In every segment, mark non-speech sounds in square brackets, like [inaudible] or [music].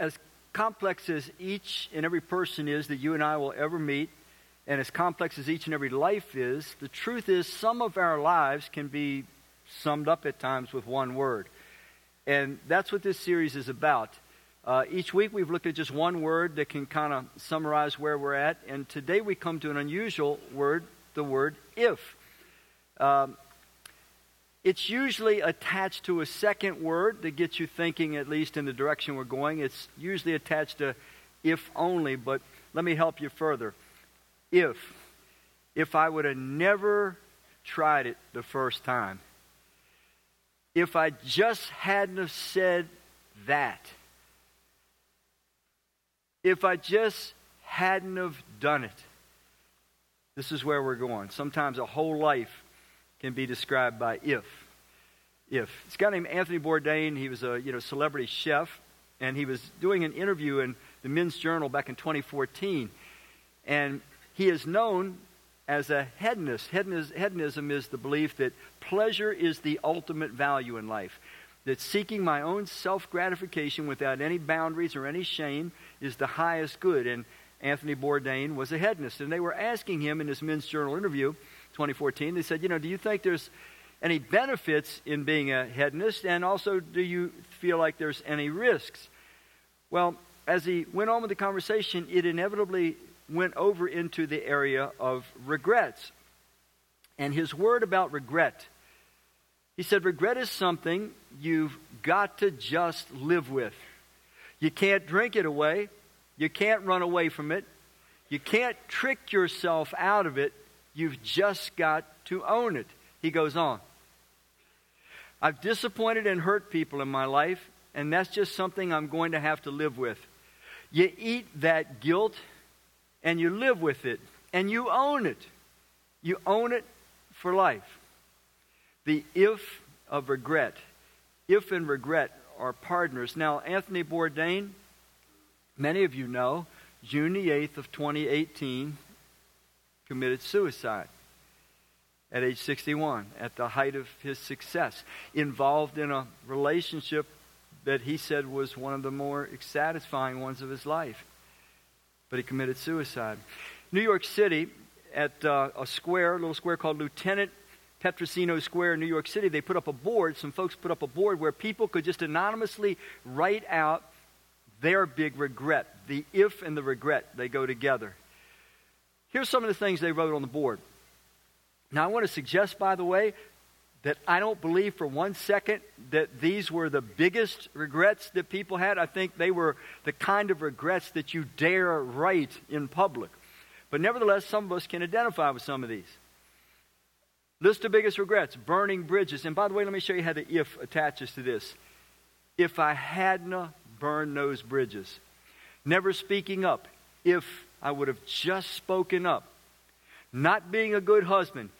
as complex as each and every person is that you and I will ever meet, and as complex as each and every life is, the truth is some of our lives can be summed up at times with one word. And that's what this series is about. Uh, each week we've looked at just one word that can kind of summarize where we're at, and today we come to an unusual word, the word if. Um, it's usually attached to a second word that gets you thinking, at least in the direction we're going. It's usually attached to if only, but let me help you further. If. If I would have never tried it the first time. If I just hadn't have said that. If I just hadn't have done it. This is where we're going. Sometimes a whole life can be described by if. If. This guy named Anthony Bourdain, he was a you know, celebrity chef, and he was doing an interview in the Men's Journal back in 2014. And he is known as a hedonist. Hedonism is the belief that pleasure is the ultimate value in life. That seeking my own self gratification without any boundaries or any shame is the highest good. And Anthony Bourdain was a hedonist. And they were asking him in this Men's Journal interview, 2014. They said, you know, do you think there's any benefits in being a hedonist? And also, do you feel like there's any risks? Well, as he went on with the conversation, it inevitably went over into the area of regrets. And his word about regret, he said, regret is something you've got to just live with. You can't drink it away. You can't run away from it. You can't trick yourself out of it. You've just got to own it. He goes on. I've disappointed and hurt people in my life, and that's just something I'm going to have to live with. You eat that guilt and you live with it and you own it. You own it for life. The if of regret. If and regret are partners. Now, Anthony Bourdain, many of you know, June the 8th of 2018, committed suicide at age 61, at the height of his success, involved in a relationship that he said was one of the more satisfying ones of his life. But he committed suicide. New York City, at uh, a square, a little square called Lieutenant Petrosino Square in New York City, they put up a board. Some folks put up a board where people could just anonymously write out their big regret. The if and the regret, they go together. Here's some of the things they wrote on the board. Now, I want to suggest, by the way, that I don't believe for one second that these were the biggest regrets that people had. I think they were the kind of regrets that you dare write in public. But nevertheless, some of us can identify with some of these. List of biggest regrets burning bridges. And by the way, let me show you how the if attaches to this. If I hadn't burned those bridges, never speaking up, if I would have just spoken up. Not being a good husband,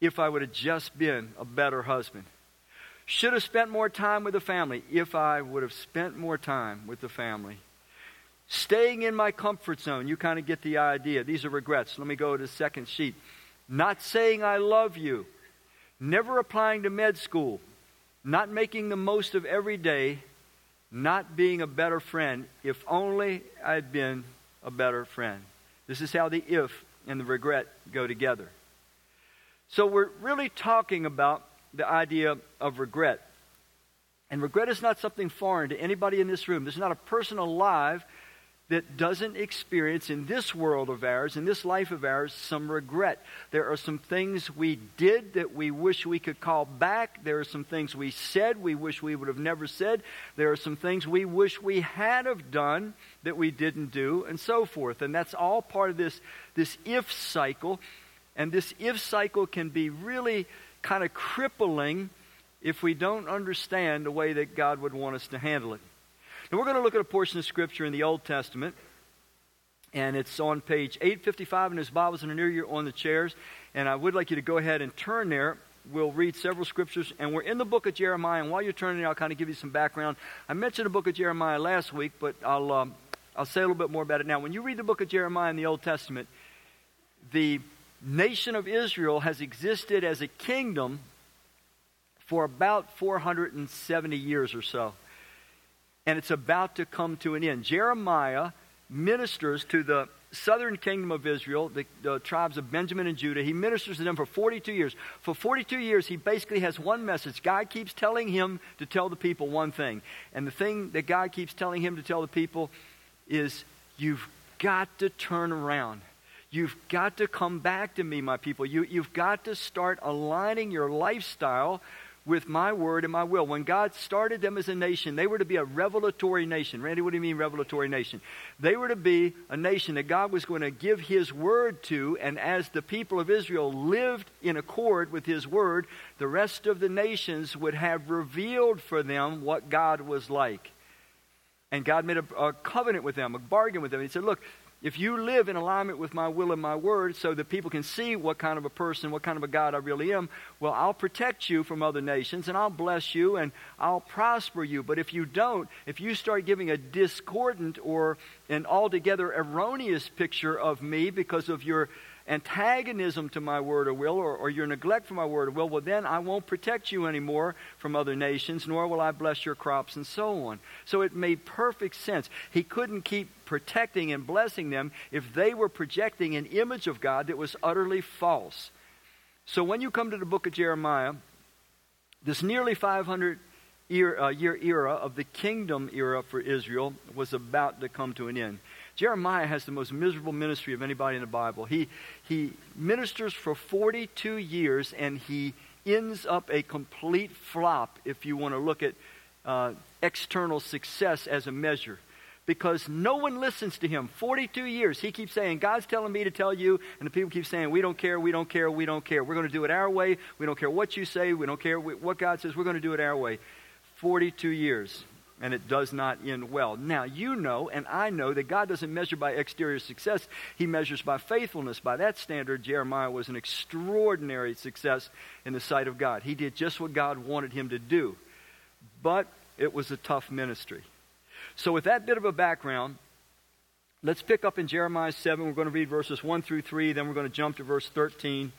if I would have just been a better husband. Should have spent more time with the family, if I would have spent more time with the family. Staying in my comfort zone, you kind of get the idea. These are regrets. Let me go to the second sheet. Not saying I love you, never applying to med school, not making the most of every day, not being a better friend. If only I'd been a better friend. This is how the if and the regret go together. So we're really talking about the idea of regret. And regret is not something foreign to anybody in this room. There's not a person alive that doesn't experience in this world of ours, in this life of ours, some regret. There are some things we did that we wish we could call back. There are some things we said we wish we would have never said. There are some things we wish we had have done that we didn't do, and so forth. And that's all part of this, this if cycle. And this if cycle can be really kind of crippling if we don't understand the way that God would want us to handle it. Now, we're going to look at a portion of Scripture in the Old Testament, and it's on page 855 in his Bibles and the near you on the chairs. And I would like you to go ahead and turn there. We'll read several scriptures, and we're in the book of Jeremiah. And while you're turning, I'll kind of give you some background. I mentioned the book of Jeremiah last week, but I'll um, I'll say a little bit more about it now. When you read the book of Jeremiah in the Old Testament, the nation of Israel has existed as a kingdom for about 470 years or so. And it's about to come to an end. Jeremiah ministers to the southern kingdom of Israel, the, the, tribes of Benjamin and Judah. He ministers to them for 42 years. For 42 years, he basically has one message. God keeps telling him to tell the people one thing. And the thing that God keeps telling him to tell the people is, You've got to turn around. You've got to come back to me, my people. You, you've got to start aligning your lifestyle with my word and my will. When God started them as a nation, they were to be a revelatory nation. Randy, what do you mean, revelatory nation? They were to be a nation that God was going to give His word to, and as the people of Israel lived in accord with His word, the rest of the nations would have revealed for them what God was like. And God made a, a covenant with them, a bargain with them. He said, Look, if you live in alignment with my will and my word so that people can see what kind of a person, what kind of a God I really am, well, I'll protect you from other nations and I'll bless you and I'll prosper you. But if you don't, if you start giving a discordant or an altogether erroneous picture of me because of your antagonism to my word or will or, or your neglect for my word or will, well, then I won't protect you anymore from other nations, nor will I bless your crops and so on. So it made perfect sense. He couldn't keep protecting and blessing them if they were projecting an image of God that was utterly false. So when you come to the book of Jeremiah, this nearly 500 year, uh, year era of the kingdom era for Israel was about to come to an end. Jeremiah has the most miserable ministry of anybody in the Bible. He, he ministers for 42 years and he ends up a complete flop if you want to look at uh, external success as a measure. Because no one listens to him. 42 years, he keeps saying, God's telling me to tell you, and the people keep saying, We don't care, we don't care, we don't care. We're going to do it our way. We don't care what you say, we don't care what God says, we're going to do it our way. 42 years and it does not end well. Now, you know, and I know, that God doesn't measure by exterior success, He measures by faithfulness. By that standard, Jeremiah was an extraordinary success in the sight of God. He did just what God wanted him to do, but it was a tough ministry. So, with that bit of a background, let's pick up in Jeremiah 7. We're going to read verses 1 through 3, then we're going to jump to verse 13,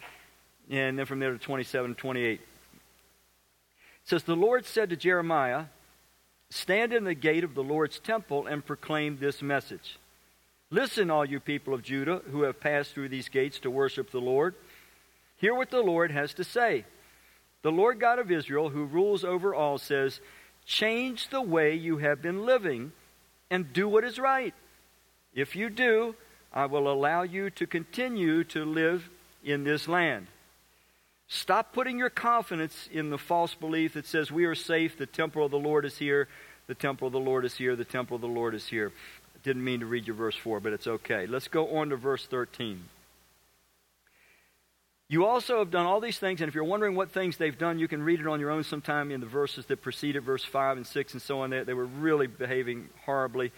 and then from there to 27 and 28. It says, The Lord said to Jeremiah, Stand in the gate of the Lord's temple and proclaim this message. Listen, all you people of Judah who have passed through these gates to worship the Lord. Hear what the Lord has to say. The Lord God of Israel, who rules over all, says, Change the way you have been living and do what is right. If you do, I will allow you to continue to live in this land. Stop putting your confidence in the false belief that says we are safe, the temple of the Lord is here, the temple of the Lord is here, the temple of the Lord is here. I didn't mean to read your verse 4, but it's okay. Let's go on to verse 13. You also have done all these things, and if you're wondering what things they've done, you can read it on your own sometime in the verses that preceded verse 5 and 6 and so on. They, they were really behaving horribly.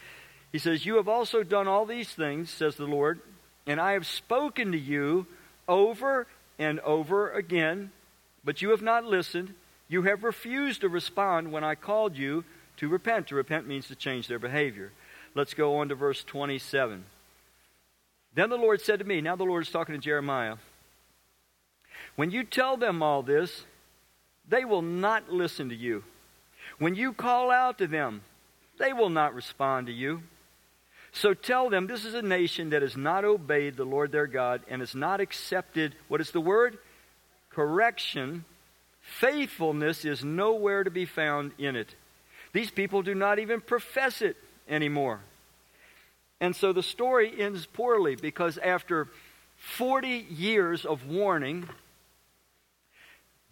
He says, You have also done all these things, says the Lord, and I have spoken to you over and over again, but you have not listened. You have refused to respond when I called you to repent. To repent means to change their behavior. Let's go on to verse 27. Then the Lord said to me, now the Lord is talking to Jeremiah, when you tell them all this, they will not listen to you. When you call out to them, they will not respond to you. So tell them this is a nation that has not obeyed the Lord their God and has not accepted, what is the word? Correction. Faithfulness is nowhere to be found in it. These people do not even profess it anymore. And so the story ends poorly because after 40 years of warning,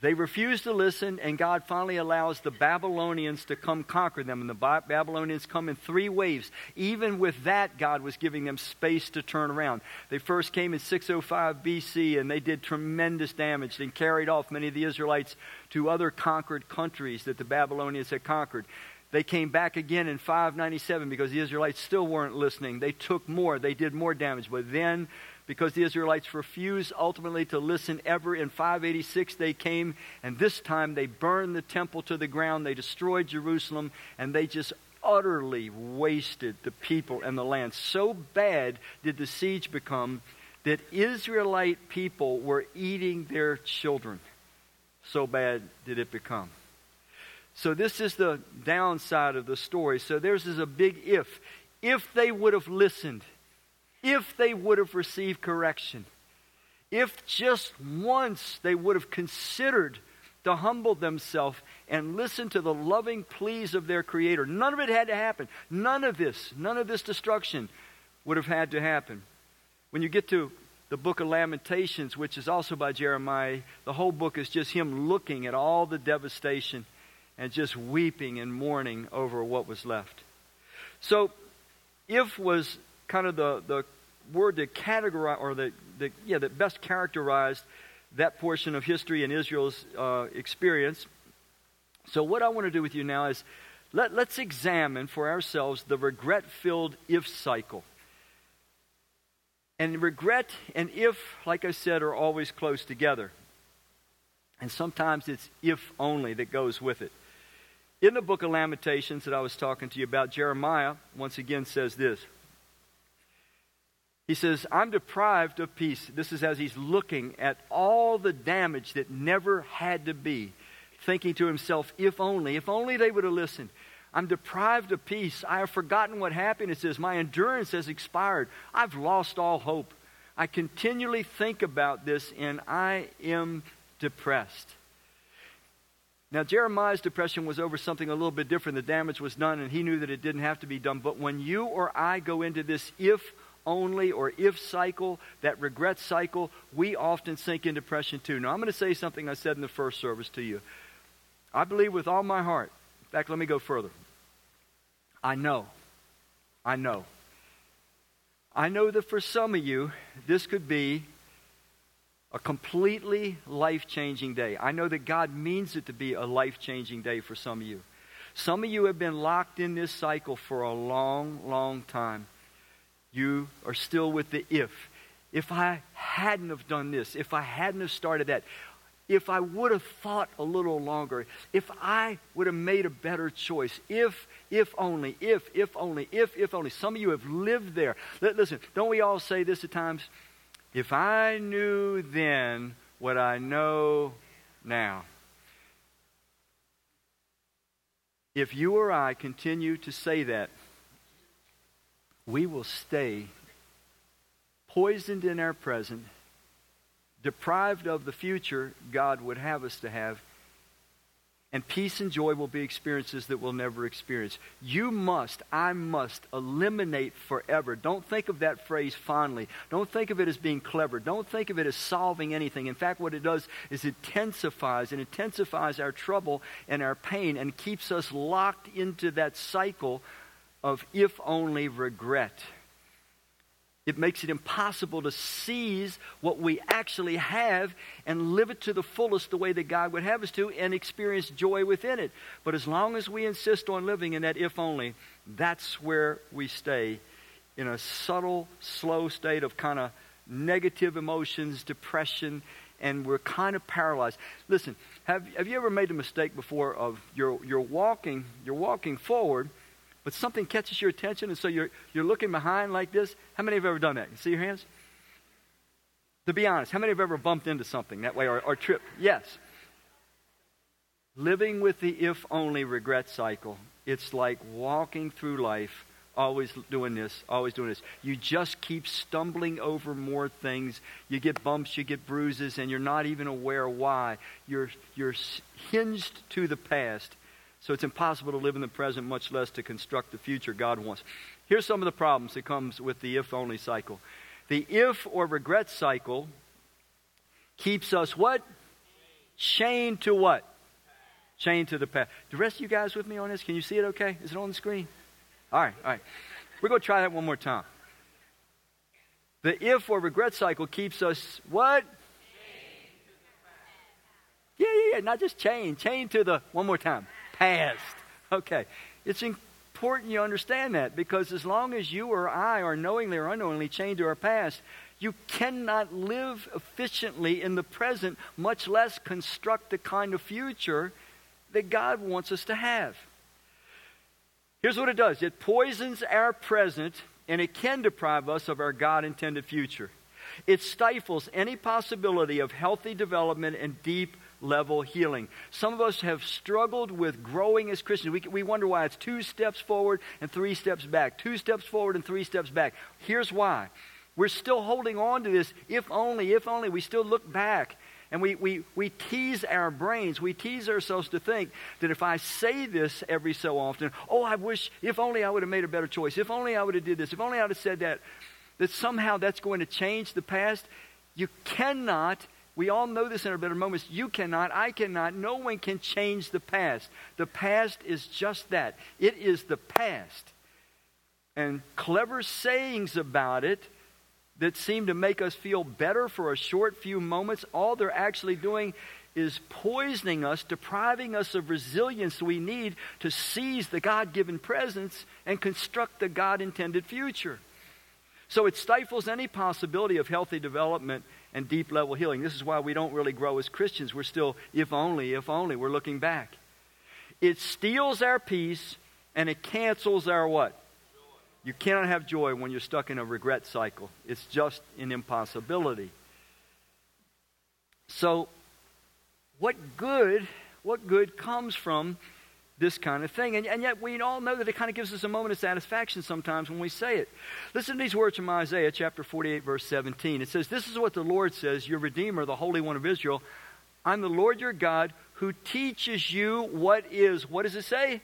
they refuse to listen, and God finally allows the Babylonians to come conquer them. And the Babylonians come in three waves. Even with that, God was giving them space to turn around. They first came in 605 BC, and they did tremendous damage and carried off many of the Israelites to other conquered countries that the Babylonians had conquered. They came back again in 597 because the Israelites still weren't listening. They took more, they did more damage. But then because the Israelites refused ultimately to listen ever. In 586, they came, and this time they burned the temple to the ground. They destroyed Jerusalem, and they just utterly wasted the people and the land. So bad did the siege become that Israelite people were eating their children. So bad did it become. So, this is the downside of the story. So, there's is a big if. If they would have listened, if they would have received correction, if just once they would have considered to humble themselves and listen to the loving pleas of their Creator, none of it had to happen. None of this, none of this destruction would have had to happen. When you get to the book of Lamentations, which is also by Jeremiah, the whole book is just him looking at all the devastation and just weeping and mourning over what was left. So, if was kind of the, the word that categorize or the, the yeah that best characterized that portion of history in Israel's uh, experience. So, what I want to do with you now is let, let's examine for ourselves the regret filled if cycle. And regret and if, like I said, are always close together. And sometimes it's if only that goes with it. In the book of Lamentations that I was talking to you about, Jeremiah once again says this. He says, I'm deprived of peace. This is as he's looking at all the damage that never had to be, thinking to himself, if only, if only they would have listened. I'm deprived of peace. I have forgotten what happiness is. My endurance has expired. I've lost all hope. I continually think about this and I am depressed. Now, Jeremiah's depression was over something a little bit different. The damage was done and he knew that it didn't have to be done. But when you or I go into this if only or if cycle, that regret cycle, we often sink in depression too. Now, I'm going to say something I said in the first service to you. I believe with all my heart. In fact, let me go further. I know. I know. I know that for some of you, this could be a completely life changing day. I know that God means it to be a life changing day for some of you. Some of you have been locked in this cycle for a long, long time. You are still with the if. If I hadn't have done this, if I hadn't have started that, if I would have thought a little longer, if I would have made a better choice, if, if only, if, if only, if, if only. Some of you have lived there. Listen, don't we all say this at times? If I knew then what I know now. If you or I continue to say that, we will stay poisoned in our present deprived of the future God would have us to have. And peace and joy will be experiences that we'll never experience. You must, I must eliminate forever. Don't think of that phrase fondly. Don't think of it as being clever. Don't think of it as solving anything. In fact, what it does is it intensifies and intensifies our trouble and our pain and keeps us locked into that cycle of if only regret. It makes it impossible to seize what we actually have and live it to the fullest the way that God would have us to and experience joy within it. But as long as we insist on living in that if only, that's where we stay in a subtle, slow state of kind of negative emotions, depression, and we're kind of paralyzed. Listen, have, have you ever made the mistake before of you're, you're walking, you're walking forward – but something catches your attention, and so you're, you're looking behind like this. How many have ever done that? You see your hands? To be honest, how many have ever bumped into something that way or, or tripped? Yes. Living with the if only regret cycle, it's like walking through life, always doing this, always doing this. You just keep stumbling over more things. You get bumps, you get bruises, and you're not even aware why. You're, you're hinged to the past so it's impossible to live in the present, much less to construct the future God wants. Here's some of the problems that comes with the if only cycle. The if or regret cycle keeps us what? Chained to what? Chained to the past. The rest of you guys with me on this? Can you see it okay? Is it on the screen? All right, all right. We're going to try that one more time. The if or regret cycle keeps us what? Yeah, yeah, yeah. Not just chained. Chained to the, one more time past. Okay. It's important you understand that because as long as you or I are knowingly or unknowingly chained to our past, you cannot live efficiently in the present, much less construct the kind of future that God wants us to have. Here's what it does it poisons our present and it can deprive us of our God intended future. It stifles any possibility of healthy development and deep level healing. Some of us have struggled with growing as Christians. We, we wonder why it's two steps forward and three steps back, two steps forward and three steps back. Here's why. We're still holding on to this, if only, if only. We still look back and we, we, we tease our brains, we tease ourselves to think that if I say this every so often, oh, I wish, if only I would have made a better choice, if only I would have did this, if only I would have said that, that somehow that's going to change the past. You cannot, we all know this in our better moments, you cannot, I cannot, no one can change the past. The past is just that. It is the past. And clever sayings about it that seem to make us feel better for a short few moments, all they're actually doing is poisoning us, depriving us of resilience we need to seize the God given presence and construct the God intended future. So it stifles any possibility of healthy development and deep level healing. This is why we don't really grow as Christians. We're still, if only, if only, we're looking back. It steals our peace and it cancels our what? You cannot have joy when you're stuck in a regret cycle. It's just an impossibility. So, what good, what good comes from this kind of thing? And, and yet we all know that it kind of gives us a moment of satisfaction sometimes when we say it. Listen to these words from Isaiah chapter 48, verse 17. It says, This is what the Lord says, your Redeemer, the Holy One of Israel. I'm the Lord your God who teaches you what is, what does it say?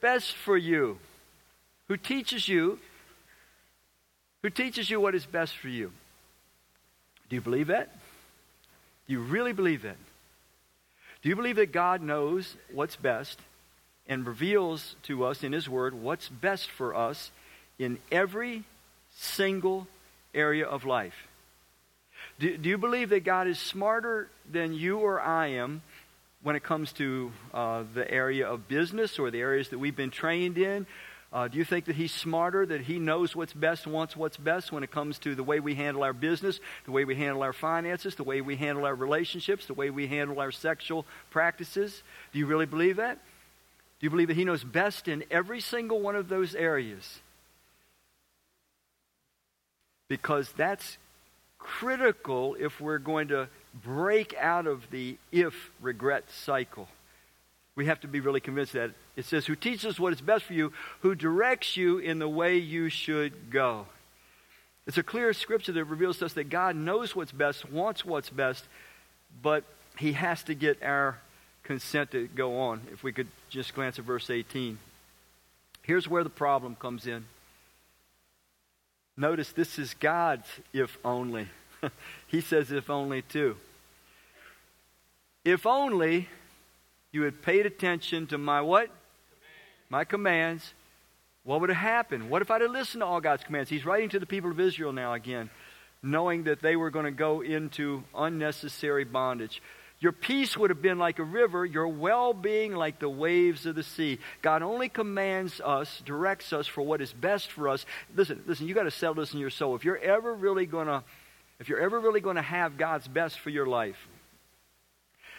Best for you who teaches you who teaches you what is best for you. Do you believe that? Do you really believe that? Do you believe that God knows what's best and reveals to us in His Word what's best for us in every single area of life? Do, do you believe that God is smarter than you or I am when it comes to uh, the area of business or the areas that we've been trained in? Uh, do you think that he's smarter, that he knows what's best, wants what's best when it comes to the way we handle our business, the way we handle our finances, the way we handle our relationships, the way we handle our sexual practices? Do you really believe that? Do you believe that he knows best in every single one of those areas? Because that's critical if we're going to break out of the if regret cycle. We have to be really convinced that it says, Who teaches what is best for you, who directs you in the way you should go. It's a clear scripture that reveals to us that God knows what's best, wants what's best, but He has to get our consent to go on. If we could just glance at verse 18. Here's where the problem comes in. Notice this is God's if only. [laughs] he says if only too. If only you had paid attention to my what? my commands, what would have happened? What if I'd have listened to all God's commands? He's writing to the people of Israel now again, knowing that they were going to go into unnecessary bondage. Your peace would have been like a river, your well being like the waves of the sea. God only commands us, directs us for what is best for us. Listen, listen, you got to settle this in your soul. If you're ever really going to if you're ever really going to have God's best for your life,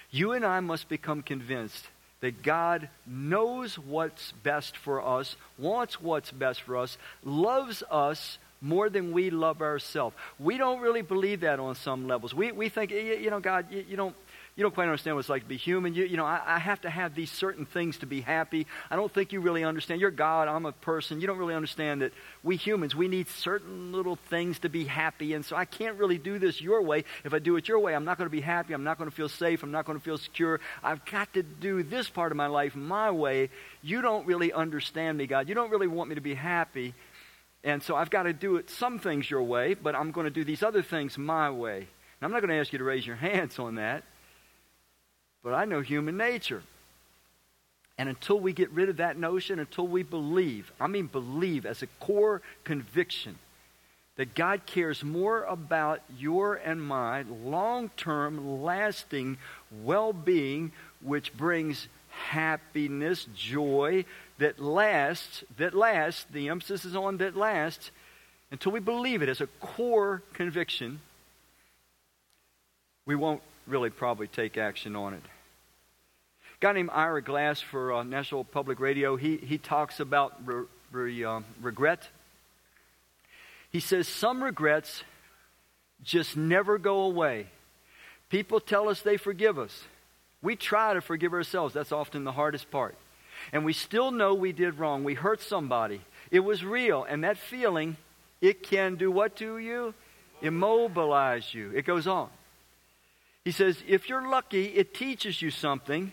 you and I must become convinced that God knows what's best for us, wants what's best for us, loves us more than we love ourselves. We don't really believe that on some levels. We, we think, you know, God, you, you don't you don't quite understand what it's like to be human. You, you know, I, I, have to have these certain things to be happy. I don't think you really understand. You're God, I'm a person. You don't really understand that we humans, we need certain little things to be happy. And so I can't really do this your way. If I do it your way, I'm not going to be happy. I'm not going to feel safe. I'm not going to feel secure. I've got to do this part of my life my way. You don't really understand me, God. You don't really want me to be happy. And so I've got to do it some things your way, but I'm going to do these other things my way. And I'm not going to ask you to raise your hands on that but I know human nature. And until we get rid of that notion, until we believe, I mean believe as a core conviction, that God cares more about your and my long term, lasting well being, which brings happiness, joy that lasts, that lasts, the emphasis is on that lasts, until we believe it as a core conviction, we won't really probably take action on it guy named Ira Glass for uh, National Public Radio, he, he talks about re, re, um, regret. He says, Some regrets just never go away. People tell us they forgive us, We try to forgive ourselves. That's often the hardest part. And we still know we did wrong. We hurt somebody. It was real. And that feeling, it can do what to you? Immobilize you. It goes on. He says, if you're lucky, it teaches you something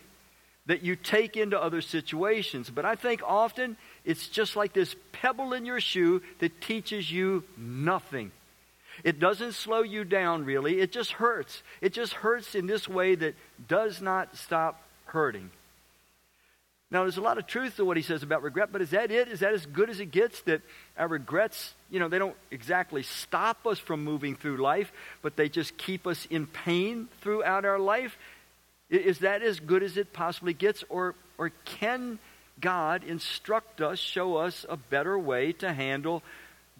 that you take into other situations. But I think often it's just like this pebble in your shoe that teaches you nothing. It doesn't slow you down, really. It just hurts. It just hurts in this way that does not stop hurting. Now, there's a lot of truth to what he says about regret, but is that it? Is that as good as it gets? That our regrets, you know, they don't exactly stop us from moving through life, but they just keep us in pain throughout our life? Is that as good as it possibly gets? Or, or can God instruct us, show us a better way to handle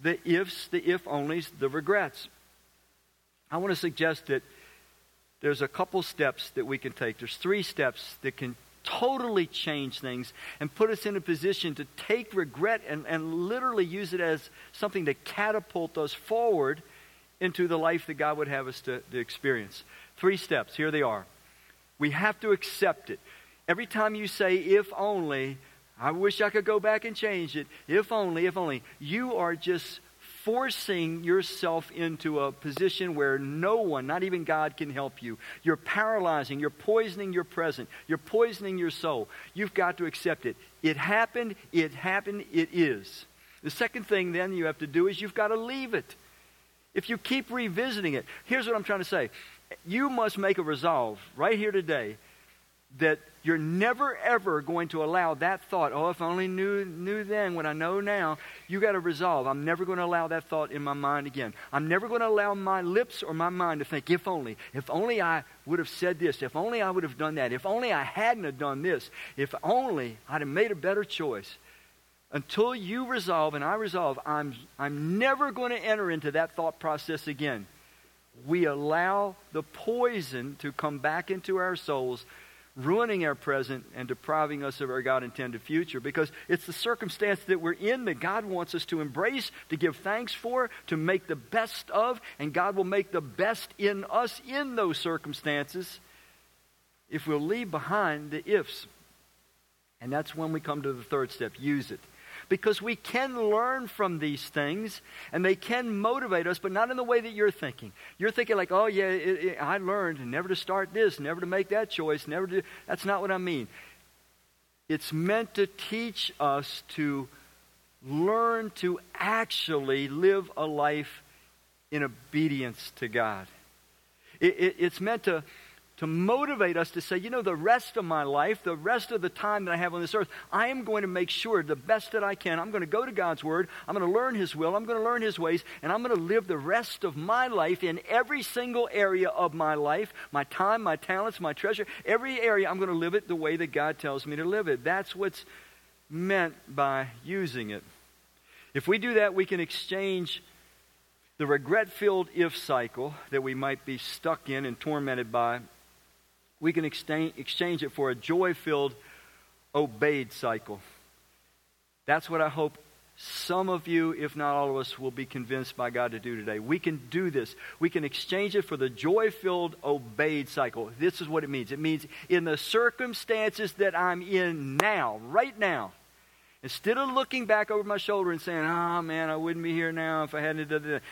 the ifs, the if onlys, the regrets? I want to suggest that there's a couple steps that we can take. There's three steps that can totally change things and put us in a position to take regret and, and literally use it as something to catapult us forward into the life that God would have us to, to experience. Three steps. Here they are. We have to accept it. Every time you say, if only, I wish I could go back and change it, if only, if only, you are just forcing yourself into a position where no one, not even God, can help you. You're paralyzing, you're poisoning your present, you're poisoning your soul. You've got to accept it. It happened, it happened, it is. The second thing then you have to do is you've got to leave it. If you keep revisiting it, here's what I'm trying to say. You must make a resolve right here today that you're never ever going to allow that thought, oh, if I only knew, knew then what I know now, you got to resolve. I'm never going to allow that thought in my mind again. I'm never going to allow my lips or my mind to think, if only, if only I would have said this, if only I would have done that, if only I hadn't have done this, if only I'd have made a better choice. Until you resolve and I resolve, I'm, I'm never going to enter into that thought process again. We allow the poison to come back into our souls ruining our present and depriving us of our God intended future because it's the circumstance that we're in that God wants us to embrace, to give thanks for, to make the best of, and God will make the best in us in those circumstances if we'll leave behind the ifs. And that's when we come to the third step use it because we can learn from these things and they can motivate us, but not in the way that you're thinking. You're thinking, like, oh, yeah, it, it, I learned never to start this, never to make that choice, never to. That's not what I mean. It's meant to teach us to learn to actually live a life in obedience to God. It, it's meant to to motivate us to say, you know, the rest of my life, the rest of the time that I have on this earth, I am going to make sure the best that I can. I'm going to go to God's Word. I'm going to learn His will. I'm going to learn His ways. And I'm going to live the rest of my life in every single area of my life my time, my talents, my treasure. Every area, I'm going to live it the way that God tells me to live it. That's what's meant by using it. If we do that, we can exchange the regret filled if cycle that we might be stuck in and tormented by we can exchange, it for a joy filled, obeyed cycle. That's what I hope some of you, if not all of us, will be convinced by God to do today. We can do this. We can exchange it for the joy filled, obeyed cycle. This is what it means it means in the circumstances that I'm in now, right now, Instead of looking back over my shoulder and saying, oh man, I wouldn't be here now if I hadn't done that.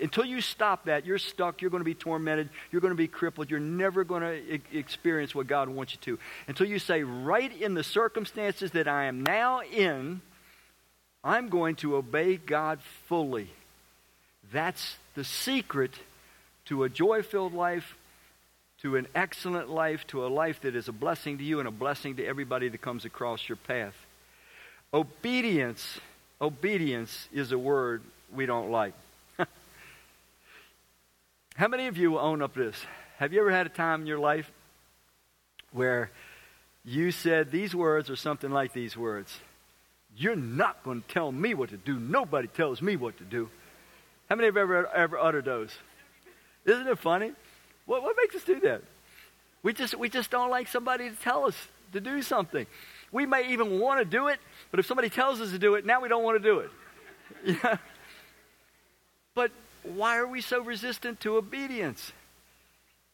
Until you stop that, you're stuck. You're going to be tormented. You're going to be crippled. You're never going to e- experience what God wants you to. Until you say, right in the circumstances that I am now in, I'm going to obey God fully. That's the secret to a joy filled life, to an excellent life, to a life that is a blessing to you and a blessing to everybody that comes across your path. Obedience, obedience is a word we don't like. How many of you own up to this? Have you ever had a time in your life where you said these words or something like these words? You're not going to tell me what to do. Nobody tells me what to do. How many have ever ever uttered those? Isn't it funny? What, what makes us do that? We just, we just don't like somebody to tell us to do something. We may even want to do it, but if somebody tells us to do it, now we don't want to do it. [laughs] Yeah. But why are we so resistant to obedience?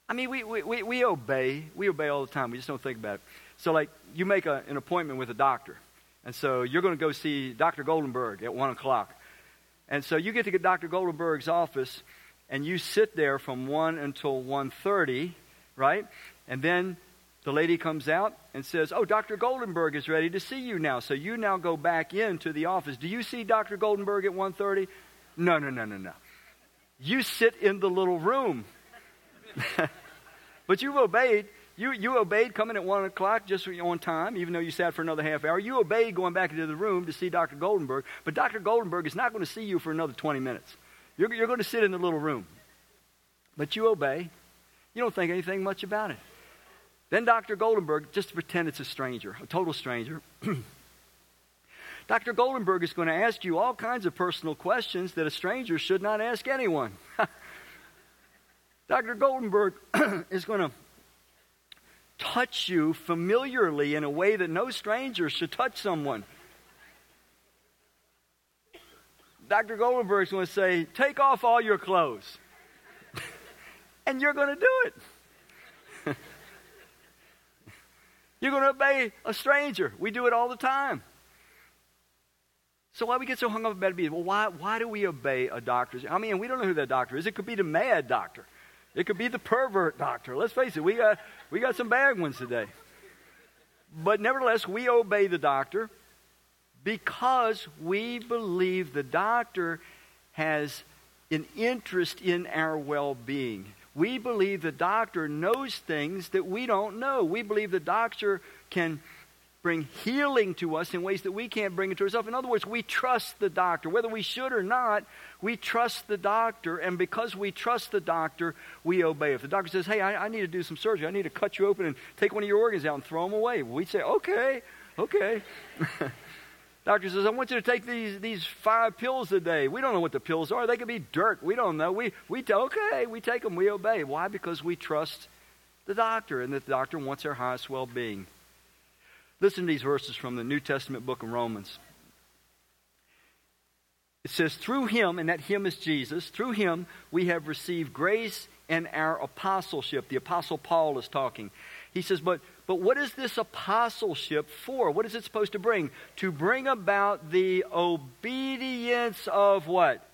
I mean, we, we, we obey. We obey all the time. We just don't think about it. So, like, you make a, an appointment with a doctor. And so you're going to go see Dr. Goldenberg at 1 o'clock. And so you get to get Dr. Goldenberg's office, and you sit there from 1 until 1.30, right? And then the lady comes out and says, Oh, Dr. Goldenberg is ready to see you now. So you now go back into the office. Do you see Dr. Goldenberg at 1.30? No, no, no, no, no. You sit in the little room. [laughs] but you've obeyed. You, you obeyed coming at 1 o'clock just on time, even though you sat for another half hour. You obeyed going back into the room to see Dr. Goldenberg. But Dr. Goldenberg is not going to see you for another 20 minutes. You're, you're going to sit in the little room. But you obey. You don't think anything much about it. Then Dr. Goldenberg, just pretend it's a stranger, a total stranger, [clears throat] Dr. Goldenberg is going to ask you all kinds of personal questions that a stranger should not ask anyone. [laughs] Dr. Goldenberg [clears throat] is going to touch you familiarly in a way that no stranger should touch someone. Dr. Goldenberg is going to say, Take off all your clothes. [laughs] and you're going to do it. [laughs] You're going to obey a stranger. We do it all the time. So why we get so hung up about it? Well, why, why do we obey a doctor? I mean, we don't know who that doctor is. It could be the mad doctor. It could be the pervert doctor. Let's face it, we got, we got some bad ones today. But nevertheless, we obey the doctor because we believe the doctor has an interest in our well being. We believe the doctor knows things that we don't know. We believe the doctor can bring healing to us in ways that we can't bring it to ourselves. In other words, we trust the doctor. Whether we should or not, we trust the doctor, and because we trust the doctor, we obey. If the doctor says, Hey, I, I need to do some surgery, I need to cut you open and take one of your organs out and throw them away, we say, Okay, okay. [laughs] Doctor says, I want you to take these, these five pills a day. We don't know what the pills are. They could be dirt. We don't know. We, we okay, we take them, we obey. Why? Because we trust the doctor and that the doctor wants our highest well being. Listen to these verses from the New Testament book of Romans. It says, Through him, and that him is Jesus, through him we have received grace and our apostleship. The apostle Paul is talking. He says, But but what is this apostleship for? What is it supposed to bring? To bring about the obedience of what?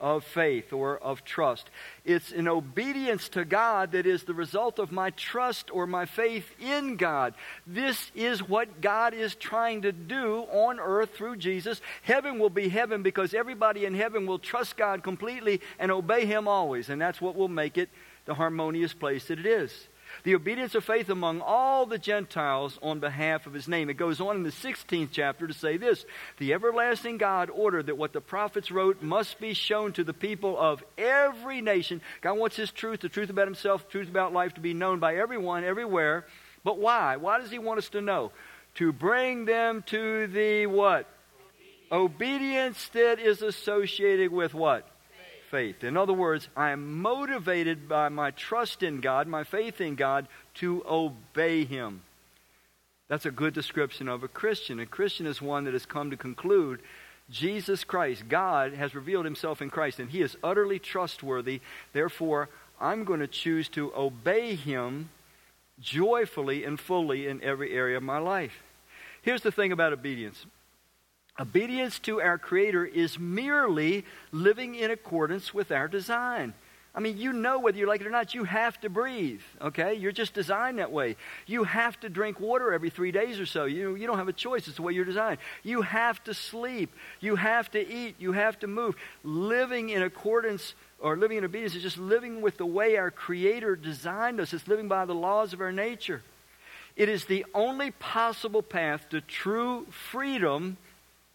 Of faith or of trust. It's an obedience to God that is the result of my trust or my faith in God. This is what God is trying to do on earth through Jesus. Heaven will be heaven because everybody in heaven will trust God completely and obey Him always. And that's what will make it the harmonious place that it is the obedience of faith among all the Gentiles on behalf of his name. It goes on in the 16th chapter to say this The everlasting God ordered that what the prophets wrote must be shown to the people of every nation. God wants his truth, the truth about himself, the truth about life to be known by everyone, everywhere. But why? Why does he want us to know? To bring them to the what? Obedience that is associated with what? Faith. In other words, I am motivated by my trust in God, my faith in God, to obey Him. That's a good description of a Christian. A Christian is one that has come to conclude Jesus Christ, God, has revealed Himself in Christ, and He is utterly trustworthy. Therefore, I'm going to choose to obey Him joyfully and fully in every area of my life. Here's the thing about obedience Obedience to our Creator is merely living in accordance with our design. I mean, you know whether you like it or not, you have to breathe, okay? You're just designed that way. You have to drink water every three days or so. You, you don't have a choice. It's the way you're designed. You have to sleep. You have to eat. You have to move. Living in accordance or living in obedience is just living with the way our Creator designed us. It's living by the laws of our nature. It is the only possible path to true freedom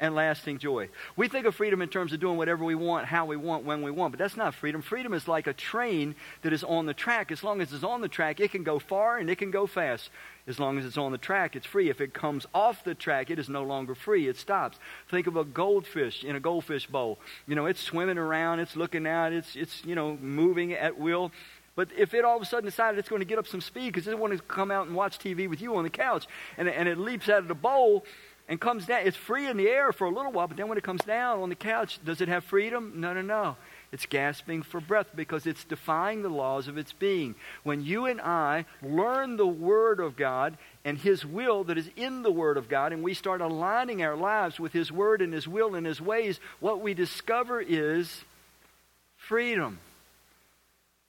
and lasting joy. We think of freedom in terms of doing whatever we want, how we want, when we want, but that's not freedom. Freedom is like a train that is on the track. As long as it's on the track, it can go far and it can go fast. As long as it's on the track, it's free. If it comes off the track, it is no longer free. It stops. Think of a goldfish in a goldfish bowl. You know, it's swimming around, it's looking out, it's, it's you know, moving at will. But if it all of a sudden decided it's going to get up some speed because it wants to come out and watch TV with you on the couch, and, and it leaps out of the bowl, and comes down. It's free in the air for a little while, but then when it comes down on the couch, does it have freedom? No, no, no. It's gasping for breath because it's defying the laws of its being. When you and I learn the Word of God and His will that is in the Word of God, and we start aligning our lives with His Word and His will and His ways, what we discover is freedom.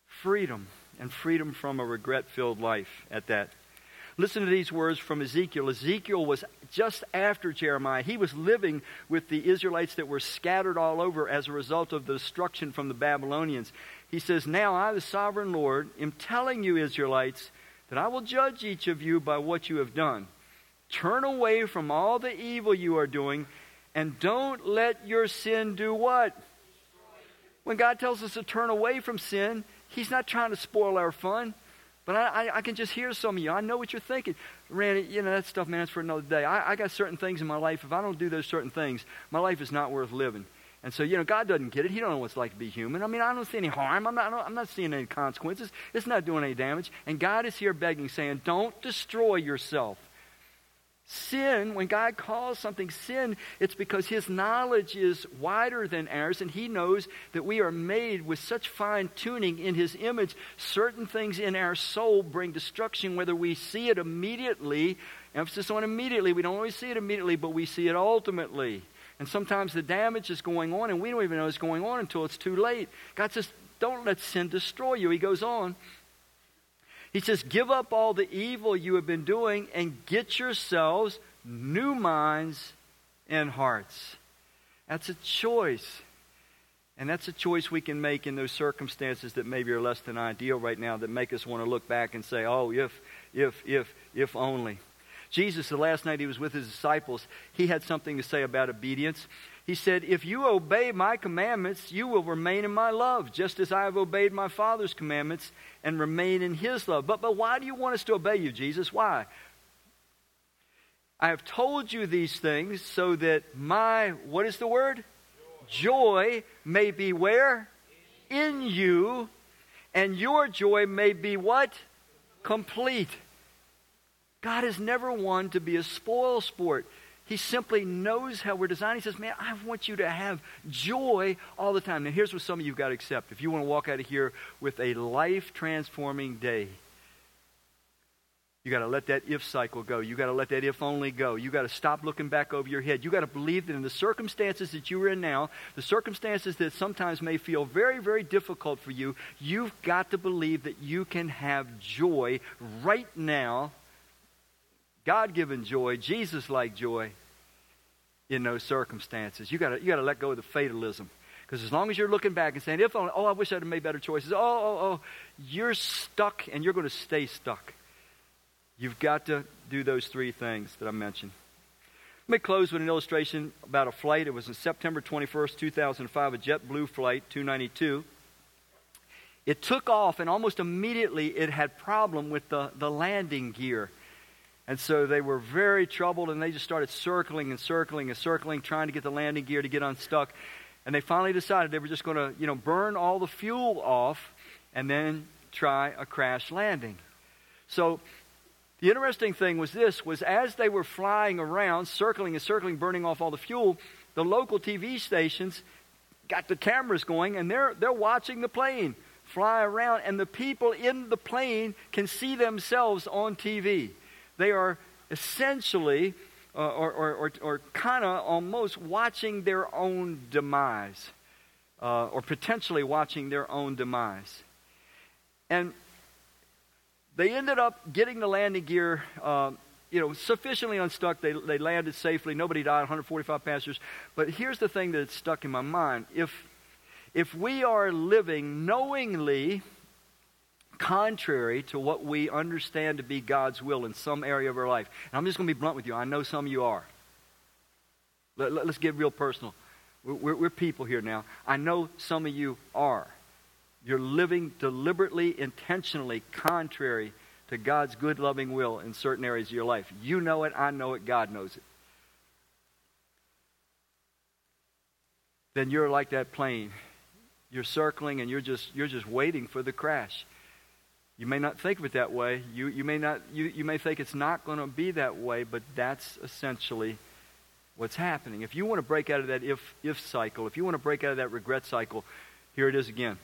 Freedom. And freedom from a regret filled life at that. Listen to these words from Ezekiel. Ezekiel was just after Jeremiah. He was living with the Israelites that were scattered all over as a result of the destruction from the Babylonians. He says, Now I, the sovereign Lord, am telling you, Israelites, that I will judge each of you by what you have done. Turn away from all the evil you are doing, and don't let your sin do what? When God tells us to turn away from sin, He's not trying to spoil our fun. But I, I, I, can just hear some of you. I know what you're thinking. Randy, you know, that stuff, man, it's for another day. I, I got certain things in my life. If I don't do those certain things, my life is not worth living. And so, you know, God doesn't get it. He don't know what it's like to be human. I mean, I don't see any harm. I'm not, I'm not seeing any consequences. It's not doing any damage. And God is here begging, saying, don't destroy yourself. Sin, when God calls something sin, it's because His knowledge is wider than ours, and He knows that we are made with such fine tuning in His image. Certain things in our soul bring destruction, whether we see it immediately. Emphasis on immediately. We don't always see it immediately, but we see it ultimately. And sometimes the damage is going on, and we don't even know it's going on until it's too late. God says, Don't let sin destroy you. He goes on. He says, Give up all the evil you have been doing and get yourselves new minds and hearts. That's a choice. And that's a choice we can make in those circumstances that maybe are less than ideal right now that make us want to look back and say, oh, if, if, if, if only. Jesus, the last night he was with his disciples, he had something to say about obedience. He said, If you obey my commandments, you will remain in my love, just as I have obeyed my Father's commandments and remain in his love. But, but why do you want us to obey you, Jesus? Why? I have told you these things so that my, what is the word? Joy, joy may be where? In you, and your joy may be what? Complete. God is never one to be a spoil sport. He simply knows how we're designed. He says, Man, I want you to have joy all the time. Now, here's what some of you have got to accept. If you want to walk out of here with a life transforming day, you got to let that if cycle go. You got to let that if only go. You got to stop looking back over your head. You got to believe that in the circumstances that you are in now, the circumstances that sometimes may feel very, very difficult for you, you've got to believe that you can have joy right now God given joy, Jesus like joy in those circumstances. You got you to let go of the fatalism. Because as long as you're looking back and saying, if only, oh, I wish I'd have made better choices, oh, oh, oh, you're stuck and you're going to stay stuck. You've got to do those three things that I mentioned. Let me close with an illustration about a flight. It was on September 21st, 2005, a JetBlue flight, 292. It took off, and almost immediately it had problem with the, the landing gear. And so they were very troubled and they just started circling and circling and circling, trying to get the landing gear to get unstuck. And they finally decided they were just going to, you know, burn all the fuel off and then try a crash landing. So the interesting thing was this was as they were flying around, circling and circling, burning off all the fuel, the local TV stations got the cameras going and they're they're watching the plane fly around and the people in the plane can see themselves on TV. They are essentially, uh, or, or, or, or kind of almost watching their own demise, uh, or potentially watching their own demise. And they ended up getting the landing gear. Uh, you know, sufficiently unstuck. They, they landed safely. Nobody died, 145 passengers. But here's the thing that stuck in my mind. If, if we are living knowingly contrary to what we understand to be God's will in some area of our life. And I'm just going to be blunt with you. I know some of you are. Let, us get real personal. We're, we're people here now. I know some of you are. You're living deliberately, intentionally contrary to God's good, loving will in certain areas of your life. You know it, I know it, God knows it. Then you're like that plane. You're circling and you're just, you're just waiting for the crash. You may not think of it that way. You, you, may, not, you, you may think it's not going to be that way, but that's essentially what's happening. If you want to break out of that if if cycle, if you want to break out of that regret cycle, here it is again.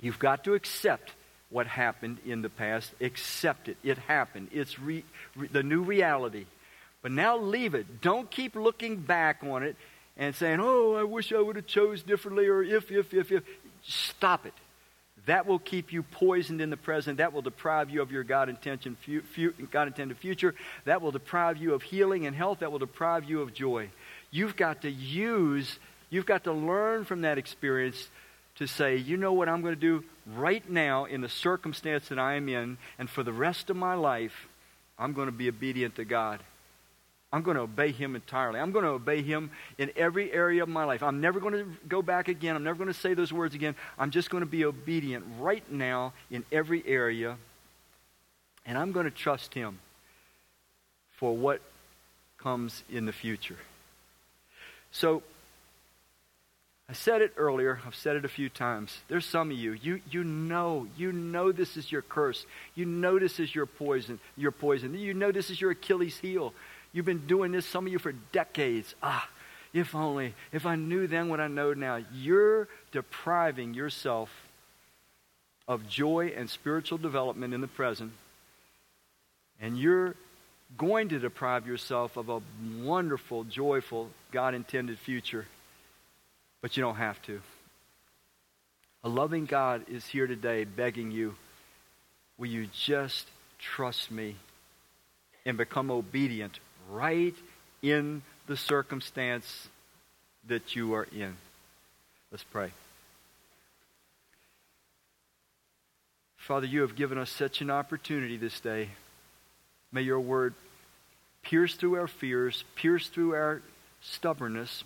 You've got to accept what happened in the past. Accept it. It happened. It's re, re, the new reality. But now leave it. Don't keep looking back on it and saying, "Oh, I wish I would have chose differently," or "if, if, if, if." Stop it. That will keep you poisoned in the present. That will deprive you of your God intention, God intended future. That will deprive you of healing and health. That will deprive you of joy. You've got to use. You've got to learn from that experience to say, you know what I'm going to do right now in the circumstance that I am in, and for the rest of my life, I'm going to be obedient to God. I'm going to obey Him entirely. I'm going to obey Him in every area of my life. I'm never going to go back again. I'm never going to say those words again. I'm just going to be obedient right now in every area, and I'm going to trust Him for what comes in the future. So, I said it earlier. I've said it a few times. There's some of you. You you know, you know this is your curse. You know this is your poison, your poison. You know this is your Achilles heel. You've been doing this, some of you, for decades. Ah, if only, if I knew then what I know now. You're depriving yourself of joy and spiritual development in the present. And you're going to deprive yourself of a wonderful, joyful, God intended future but you don't have to. A loving God is here today begging you, will you just trust me and become obedient right in the circumstance that you are in? Let's pray. Father, you have given us such an opportunity this day. May your word pierce through our fears, pierce through our stubbornness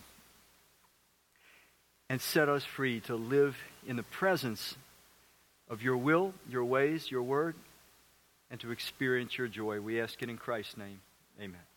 and set us free to live in the presence of your will, your ways, your word, and to experience your joy. We ask it in Christ's name. Amen.